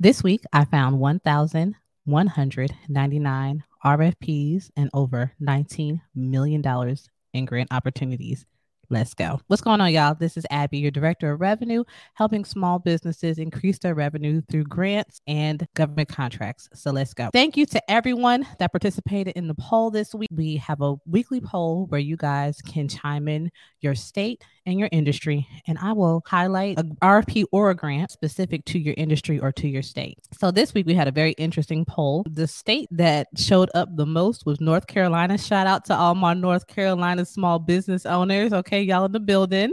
This week, I found 1,199 RFPs and over $19 million in grant opportunities Let's go. What's going on, y'all? This is Abby, your director of revenue, helping small businesses increase their revenue through grants and government contracts. So let's go. Thank you to everyone that participated in the poll this week. We have a weekly poll where you guys can chime in your state and your industry, and I will highlight a RFP or a grant specific to your industry or to your state. So this week we had a very interesting poll. The state that showed up the most was North Carolina. Shout out to all my North Carolina small business owners. Okay, y'all in the building.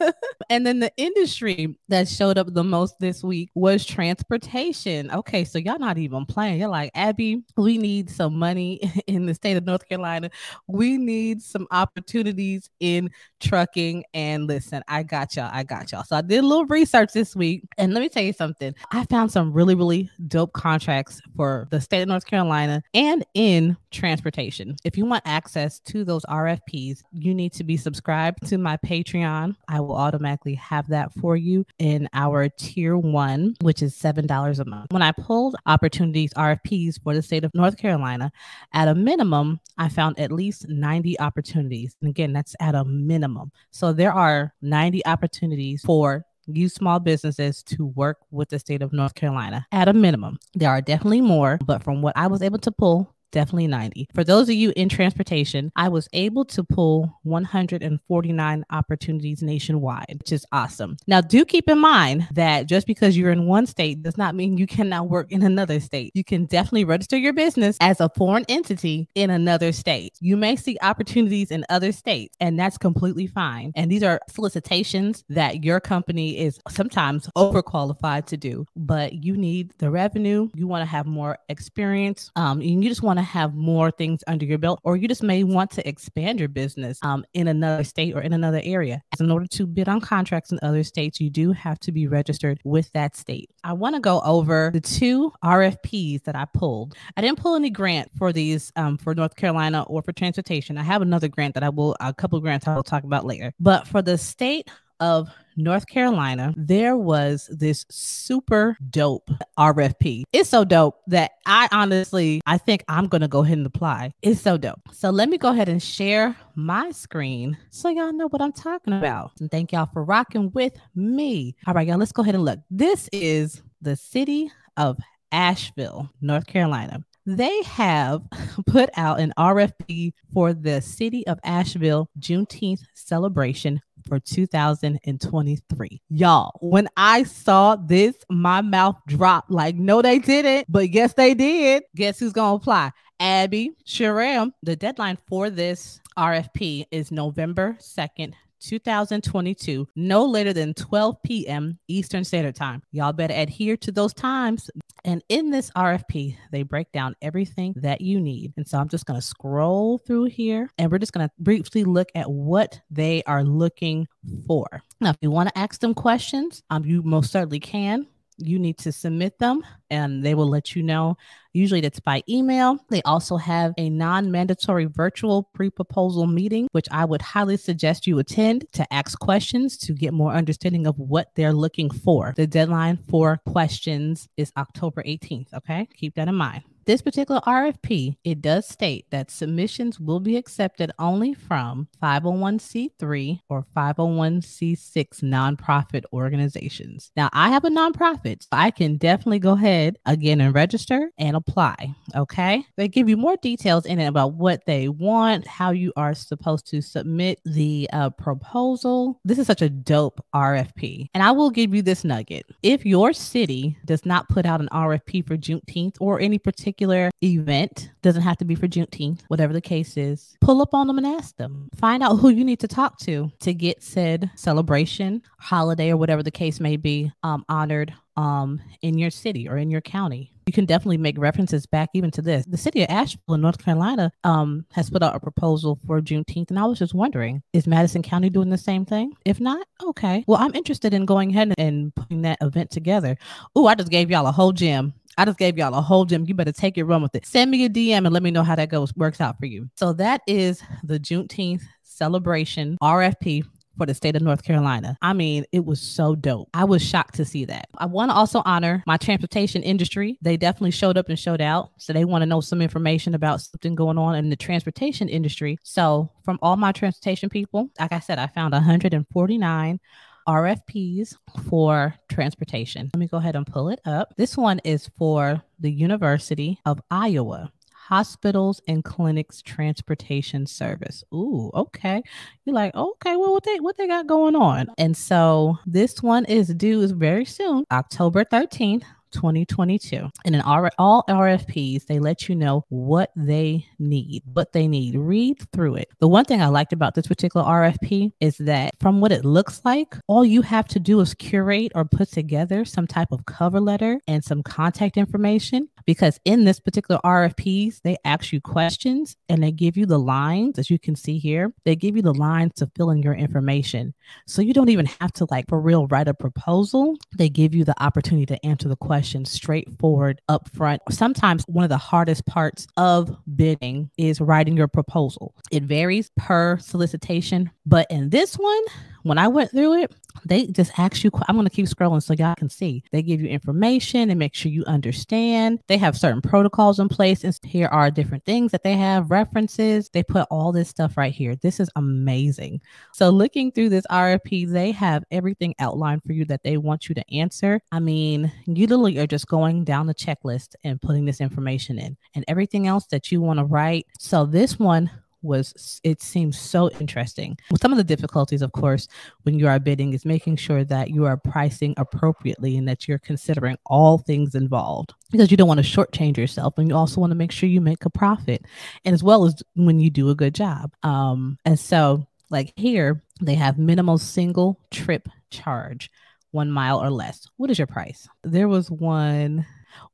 and then the industry that showed up the most this week was transportation. Okay, so y'all not even playing. You're like, Abby, we need some money in the state of North Carolina. We need some opportunities in trucking. And listen, I got y'all. I got y'all. So I did a little research this week. And let me tell you something. I found some really, really dope contracts for the state of North Carolina and in transportation. If you want access to those RFPs, you need to be subscribed to my Patreon. I will automatically have that for you in our tier one, which is $7 a month. When I pulled opportunities RFPs for the state of North Carolina, at a minimum, I found at least 90 opportunities. And again, that's at a minimum. So there are 90 opportunities for you small businesses to work with the state of North Carolina at a minimum. There are definitely more, but from what I was able to pull, definitely 90. For those of you in transportation, I was able to pull 149 opportunities nationwide, which is awesome. Now, do keep in mind that just because you're in one state does not mean you cannot work in another state. You can definitely register your business as a foreign entity in another state. You may see opportunities in other states, and that's completely fine. And these are solicitations that your company is sometimes overqualified to do, but you need the revenue. You want to have more experience. Um, and you just want to have more things under your belt, or you just may want to expand your business um, in another state or in another area. In order to bid on contracts in other states, you do have to be registered with that state. I want to go over the two RFPs that I pulled. I didn't pull any grant for these um, for North Carolina or for transportation. I have another grant that I will, a couple grants I will talk about later. But for the state of North Carolina, there was this super dope RFP. It's so dope that I honestly, I think I'm going to go ahead and apply. It's so dope. So let me go ahead and share my screen so y'all know what I'm talking about. And thank y'all for rocking with me. All right, y'all, let's go ahead and look. This is the city of Asheville, North Carolina they have put out an RFP for the City of Asheville Juneteenth celebration for 2023. Y'all, when I saw this, my mouth dropped like, no, they didn't, but yes, they did. Guess who's going to apply? Abby Sharam. The deadline for this RFP is November 2nd, 2022, no later than 12 p.m. Eastern Standard Time. Y'all better adhere to those times. And in this RFP, they break down everything that you need. And so I'm just going to scroll through here and we're just going to briefly look at what they are looking for. Now, if you want to ask them questions, um, you most certainly can you need to submit them and they will let you know. Usually that's by email. They also have a non mandatory virtual pre proposal meeting, which I would highly suggest you attend to ask questions to get more understanding of what they're looking for. The deadline for questions is October 18th. Okay. Keep that in mind. This particular RFP, it does state that submissions will be accepted only from 501c3 or 501c6 nonprofit organizations. Now, I have a nonprofit, so I can definitely go ahead again and register and apply. Okay. They give you more details in it about what they want, how you are supposed to submit the uh, proposal. This is such a dope RFP. And I will give you this nugget. If your city does not put out an RFP for Juneteenth or any particular particular event, doesn't have to be for Juneteenth, whatever the case is, pull up on them and ask them. Find out who you need to talk to to get said celebration, holiday, or whatever the case may be, um, honored um, in your city or in your county. You can definitely make references back even to this. The city of Asheville in North Carolina um, has put out a proposal for Juneteenth, and I was just wondering, is Madison County doing the same thing? If not, okay. Well, I'm interested in going ahead and putting that event together. Oh, I just gave y'all a whole gym I just gave y'all a whole gym. You better take it, run with it. Send me a DM and let me know how that goes, works out for you. So that is the Juneteenth celebration RFP for the state of North Carolina. I mean, it was so dope. I was shocked to see that. I want to also honor my transportation industry. They definitely showed up and showed out. So they want to know some information about something going on in the transportation industry. So, from all my transportation people, like I said, I found 149 RFPs for transportation. Let me go ahead and pull it up. This one is for the University of Iowa. Hospitals and clinics transportation service. Ooh, okay. You're like, okay, well, what they what they got going on? And so this one is due is very soon, October 13th. 2022. And in all, all RFPs, they let you know what they need, what they need. Read through it. The one thing I liked about this particular RFP is that from what it looks like, all you have to do is curate or put together some type of cover letter and some contact information. Because in this particular RFPs, they ask you questions and they give you the lines, as you can see here, they give you the lines to fill in your information. So you don't even have to, like, for real, write a proposal. They give you the opportunity to answer the question straightforward upfront. Sometimes one of the hardest parts of bidding is writing your proposal. It varies per solicitation, but in this one, when I went through it, they just ask you. I'm going to keep scrolling so y'all can see. They give you information and make sure you understand. They have certain protocols in place, and here are different things that they have references. They put all this stuff right here. This is amazing. So, looking through this RFP, they have everything outlined for you that they want you to answer. I mean, you literally are just going down the checklist and putting this information in, and everything else that you want to write. So, this one was it seems so interesting. Some of the difficulties, of course, when you are bidding is making sure that you are pricing appropriately and that you're considering all things involved because you don't want to shortchange yourself and you also want to make sure you make a profit and as well as when you do a good job. Um, and so like here, they have minimal single trip charge, one mile or less. What is your price? There was one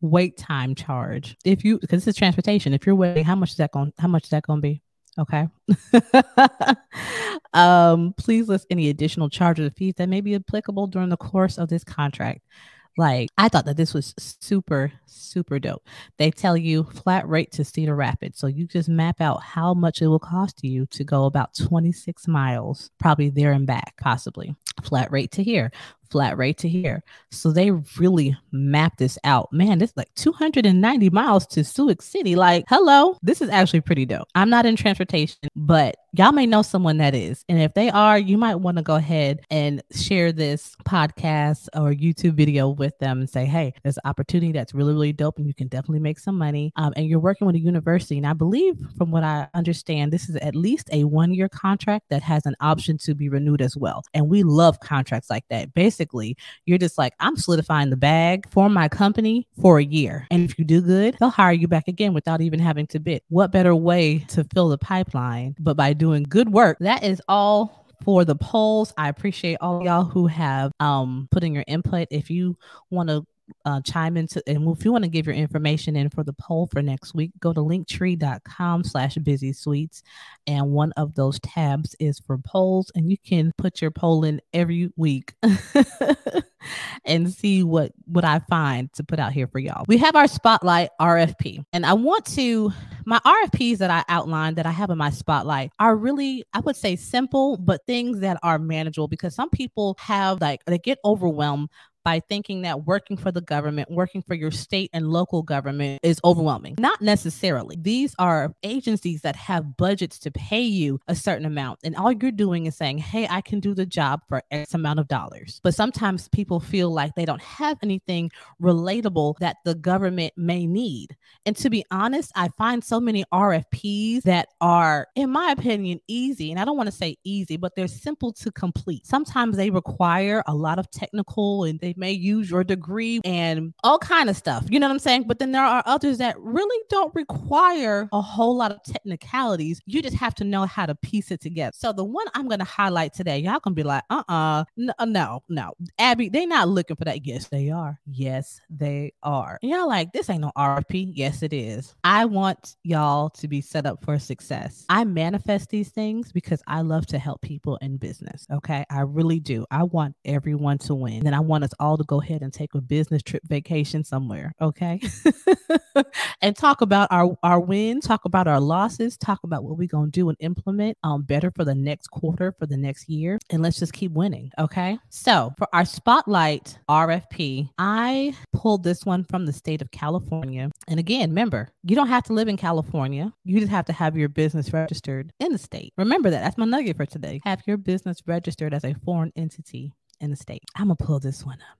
wait time charge. If you because this is transportation, if you're waiting, how much is that going how much is that going to be? Okay. um, please list any additional charges or fees that may be applicable during the course of this contract. Like, I thought that this was super, super dope. They tell you flat rate to Cedar Rapids. So you just map out how much it will cost you to go about 26 miles, probably there and back, possibly. Flat rate to here, flat rate to here. So they really map this out. Man, it's like 290 miles to Sioux City. Like, hello, this is actually pretty dope. I'm not in transportation, but y'all may know someone that is. And if they are, you might want to go ahead and share this podcast or YouTube video with them and say, hey, there's an opportunity that's really, really dope and you can definitely make some money. Um, and you're working with a university. And I believe, from what I understand, this is at least a one year contract that has an option to be renewed as well. And we love contracts like that. Basically, you're just like, I'm solidifying the bag for my company for a year. And if you do good, they'll hire you back again without even having to bid. What better way to fill the pipeline but by doing good work. That is all for the polls. I appreciate all y'all who have um put in your input. If you want to uh, chime into and if you want to give your information in for the poll for next week go to linktree.com slash bizzysuites and one of those tabs is for polls and you can put your poll in every week and see what what i find to put out here for y'all we have our spotlight rfp and i want to my rfps that i outlined that i have in my spotlight are really i would say simple but things that are manageable because some people have like they get overwhelmed by thinking that working for the government, working for your state and local government is overwhelming. Not necessarily. These are agencies that have budgets to pay you a certain amount. And all you're doing is saying, hey, I can do the job for X amount of dollars. But sometimes people feel like they don't have anything relatable that the government may need. And to be honest, I find so many RFPs that are, in my opinion, easy. And I don't want to say easy, but they're simple to complete. Sometimes they require a lot of technical and they they may use your degree and all kind of stuff. You know what I'm saying? But then there are others that really don't require a whole lot of technicalities. You just have to know how to piece it together. So the one I'm to highlight today, y'all gonna be like, uh-uh, no, uh, no, no. Abby, they not looking for that. Yes, they are. Yes, they are. And y'all like, this ain't no RFP. Yes, it is. I want y'all to be set up for success. I manifest these things because I love to help people in business. Okay. I really do. I want everyone to win. And I want us all to go ahead and take a business trip vacation somewhere, okay? and talk about our our wins, talk about our losses, talk about what we're gonna do and implement um better for the next quarter, for the next year, and let's just keep winning, okay? So for our spotlight RFP, I pulled this one from the state of California. And again, remember, you don't have to live in California. You just have to have your business registered in the state. Remember that. That's my nugget for today. Have your business registered as a foreign entity in the state. I'm going to pull this one up.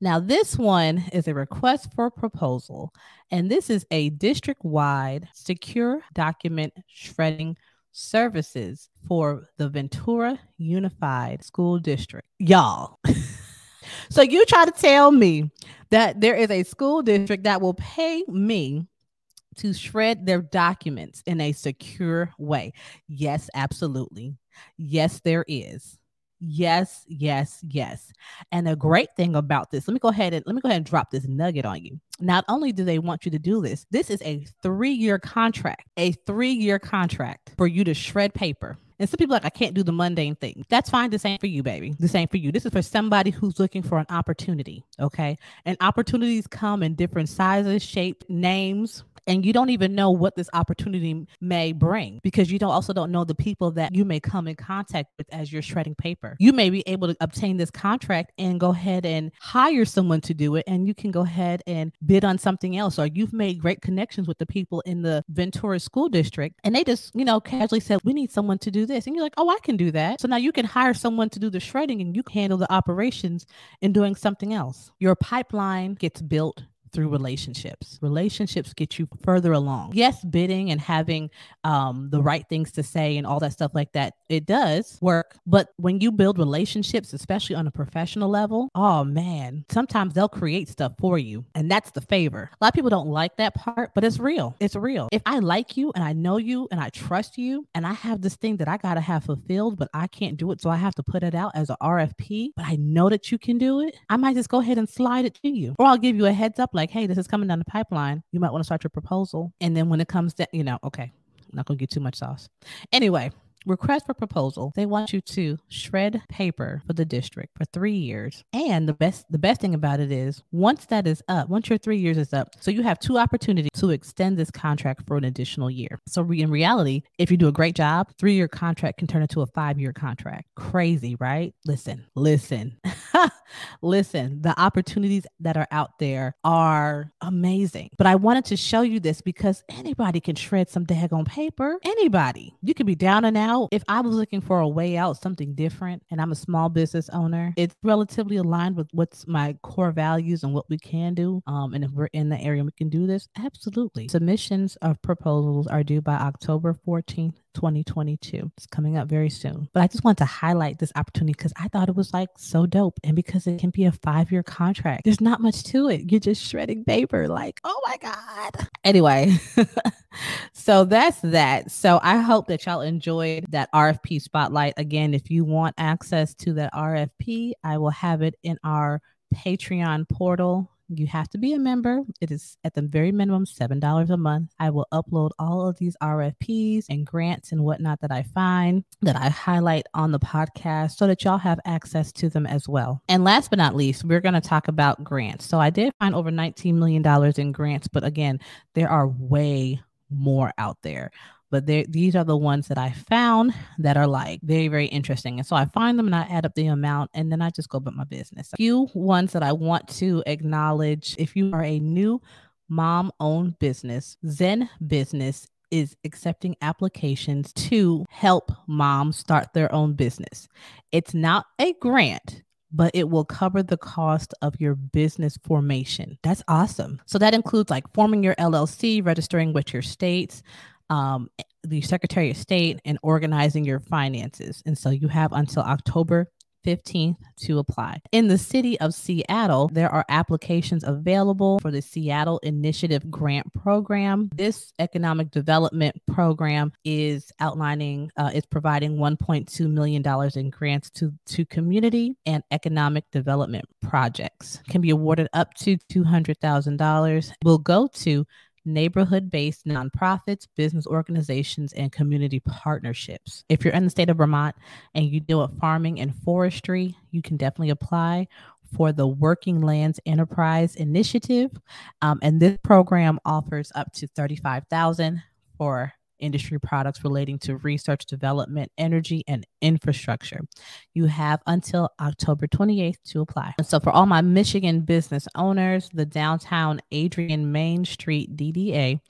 Now, this one is a request for proposal, and this is a district wide secure document shredding services for the Ventura Unified School District. Y'all. so, you try to tell me that there is a school district that will pay me to shred their documents in a secure way. Yes, absolutely. Yes, there is. Yes, yes, yes. And the great thing about this, let me go ahead and let me go ahead and drop this nugget on you. Not only do they want you to do this, this is a three-year contract, a three-year contract for you to shred paper. And some people like, I can't do the mundane thing. That's fine. The same for you, baby. The same for you. This is for somebody who's looking for an opportunity. Okay. And opportunities come in different sizes, shape, names, and you don't even know what this opportunity may bring because you don't also don't know the people that you may come in contact with as you're shredding paper. You may be able to obtain this contract and go ahead and hire someone to do it and you can go ahead and bid on something else or you've made great connections with the people in the Ventura school district and they just, you know, casually said, "We need someone to do this." And you're like, "Oh, I can do that." So now you can hire someone to do the shredding and you handle the operations and doing something else. Your pipeline gets built through relationships. Relationships get you further along. Yes, bidding and having um, the right things to say and all that stuff like that, it does work. But when you build relationships, especially on a professional level, oh man, sometimes they'll create stuff for you. And that's the favor. A lot of people don't like that part, but it's real. It's real. If I like you and I know you and I trust you and I have this thing that I got to have fulfilled, but I can't do it. So I have to put it out as an RFP, but I know that you can do it. I might just go ahead and slide it to you. Or I'll give you a heads up like, like, hey, this is coming down the pipeline. You might want to start your proposal. And then when it comes to, you know, okay, I'm not gonna get too much sauce. Anyway, request for proposal they want you to shred paper for the district for three years. And the best the best thing about it is once that is up once your three years is up so you have two opportunities to extend this contract for an additional year. So re- in reality if you do a great job three year contract can turn into a five year contract. Crazy right? Listen listen listen the opportunities that are out there are amazing. But i wanted to show you this because anybody can shred some daggone paper. Anybody. You could be down and out out, if I was looking for a way out, something different, and I'm a small business owner, it's relatively aligned with what's my core values and what we can do. Um, and if we're in the area we can do this, absolutely. Submissions of proposals are due by October 14th, 2022. It's coming up very soon. But I just want to highlight this opportunity because I thought it was like so dope. And because it can be a five year contract, there's not much to it. You're just shredding paper. Like, oh my God. Anyway, so that's that. So I hope that y'all enjoyed that RFP spotlight. Again, if you want access to that RFP, I will have it in our Patreon portal you have to be a member. It is at the very minimum $7 a month. I will upload all of these RFPs and grants and whatnot that I find that I highlight on the podcast so that y'all have access to them as well. And last but not least, we're going to talk about grants. So I did find over $19 million in grants, but again, there are way more out there but these are the ones that I found that are like very, very interesting. And so I find them and I add up the amount and then I just go about my business. A few ones that I want to acknowledge if you are a new mom owned business, Zen Business is accepting applications to help moms start their own business. It's not a grant, but it will cover the cost of your business formation. That's awesome. So that includes like forming your LLC, registering with your states, um, the Secretary of State and organizing your finances. And so you have until October 15th to apply. In the city of Seattle, there are applications available for the Seattle Initiative Grant Program. This economic development program is outlining, uh, is providing $1.2 million in grants to, to community and economic development projects. Can be awarded up to $200,000. Will go to neighborhood based nonprofits, business organizations, and community partnerships. If you're in the state of Vermont and you deal with farming and forestry, you can definitely apply. for the Working Lands Enterprise Initiative. Um, and this program offers up to 35000 for industry products relating to research, development, energy, and infrastructure. You have until October 28th to apply. And so, for all my Michigan business owners, the downtown Adrian Main Street DDA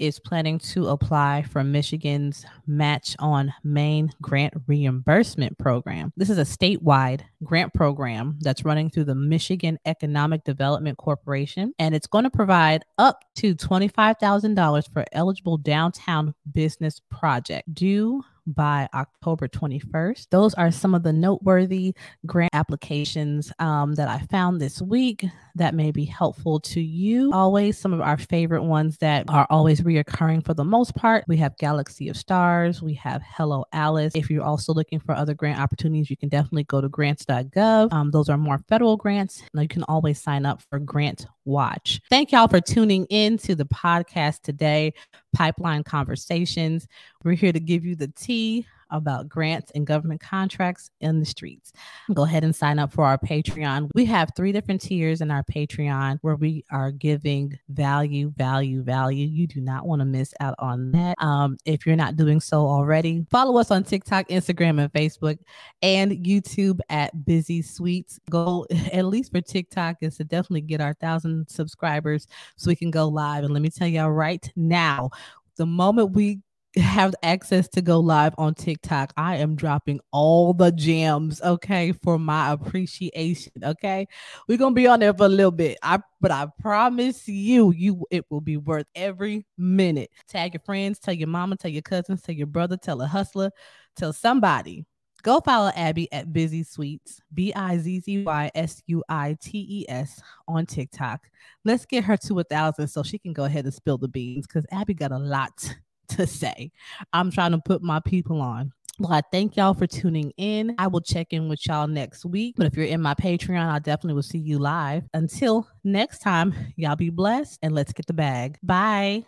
is planning to apply for Michigan's Match on Main Grant Reimbursement Program. This is a statewide grant program that's running through the Michigan Economic Development Corporation, and it's going to provide up to $25,000 for eligible downtown business project due by October 21st. Those are some of the noteworthy grant applications um, that I found this week that may be helpful to you. Always some of our favorite ones that are always reoccurring for the most part. We have Galaxy of Stars, we have Hello Alice. If you're also looking for other grant opportunities, you can definitely go to grants.gov. Um, those are more federal grants. Now you can always sign up for Grant Watch. Thank y'all for tuning in to the podcast today, Pipeline Conversations. We're here to give you the tea about grants and government contracts in the streets. Go ahead and sign up for our Patreon. We have three different tiers in our Patreon where we are giving value, value, value. You do not want to miss out on that. Um, if you're not doing so already, follow us on TikTok, Instagram, and Facebook, and YouTube at Bizzy Suites. Go at least for TikTok is to definitely get our thousand subscribers so we can go live. And let me tell y'all right now, the moment we have access to go live on TikTok, I am dropping all the gems, okay, for my appreciation. Okay. We're gonna be on there for a little bit. I but I promise you, you it will be worth every minute. Tag your friends, tell your mama, tell your cousins, tell your brother, tell a hustler, tell somebody. Go follow Abby at Bizzy Suites, B I Z Z Y S U I T E S on TikTok. Let's get her to a thousand so she can go ahead and spill the beans because Abby got a lot to say. I'm trying to put my people on. Well, I thank y'all for tuning in. I will check in with y'all next week. But if you're in my Patreon, I definitely will see you live. Until next time, y'all be blessed and let's get the bag. Bye.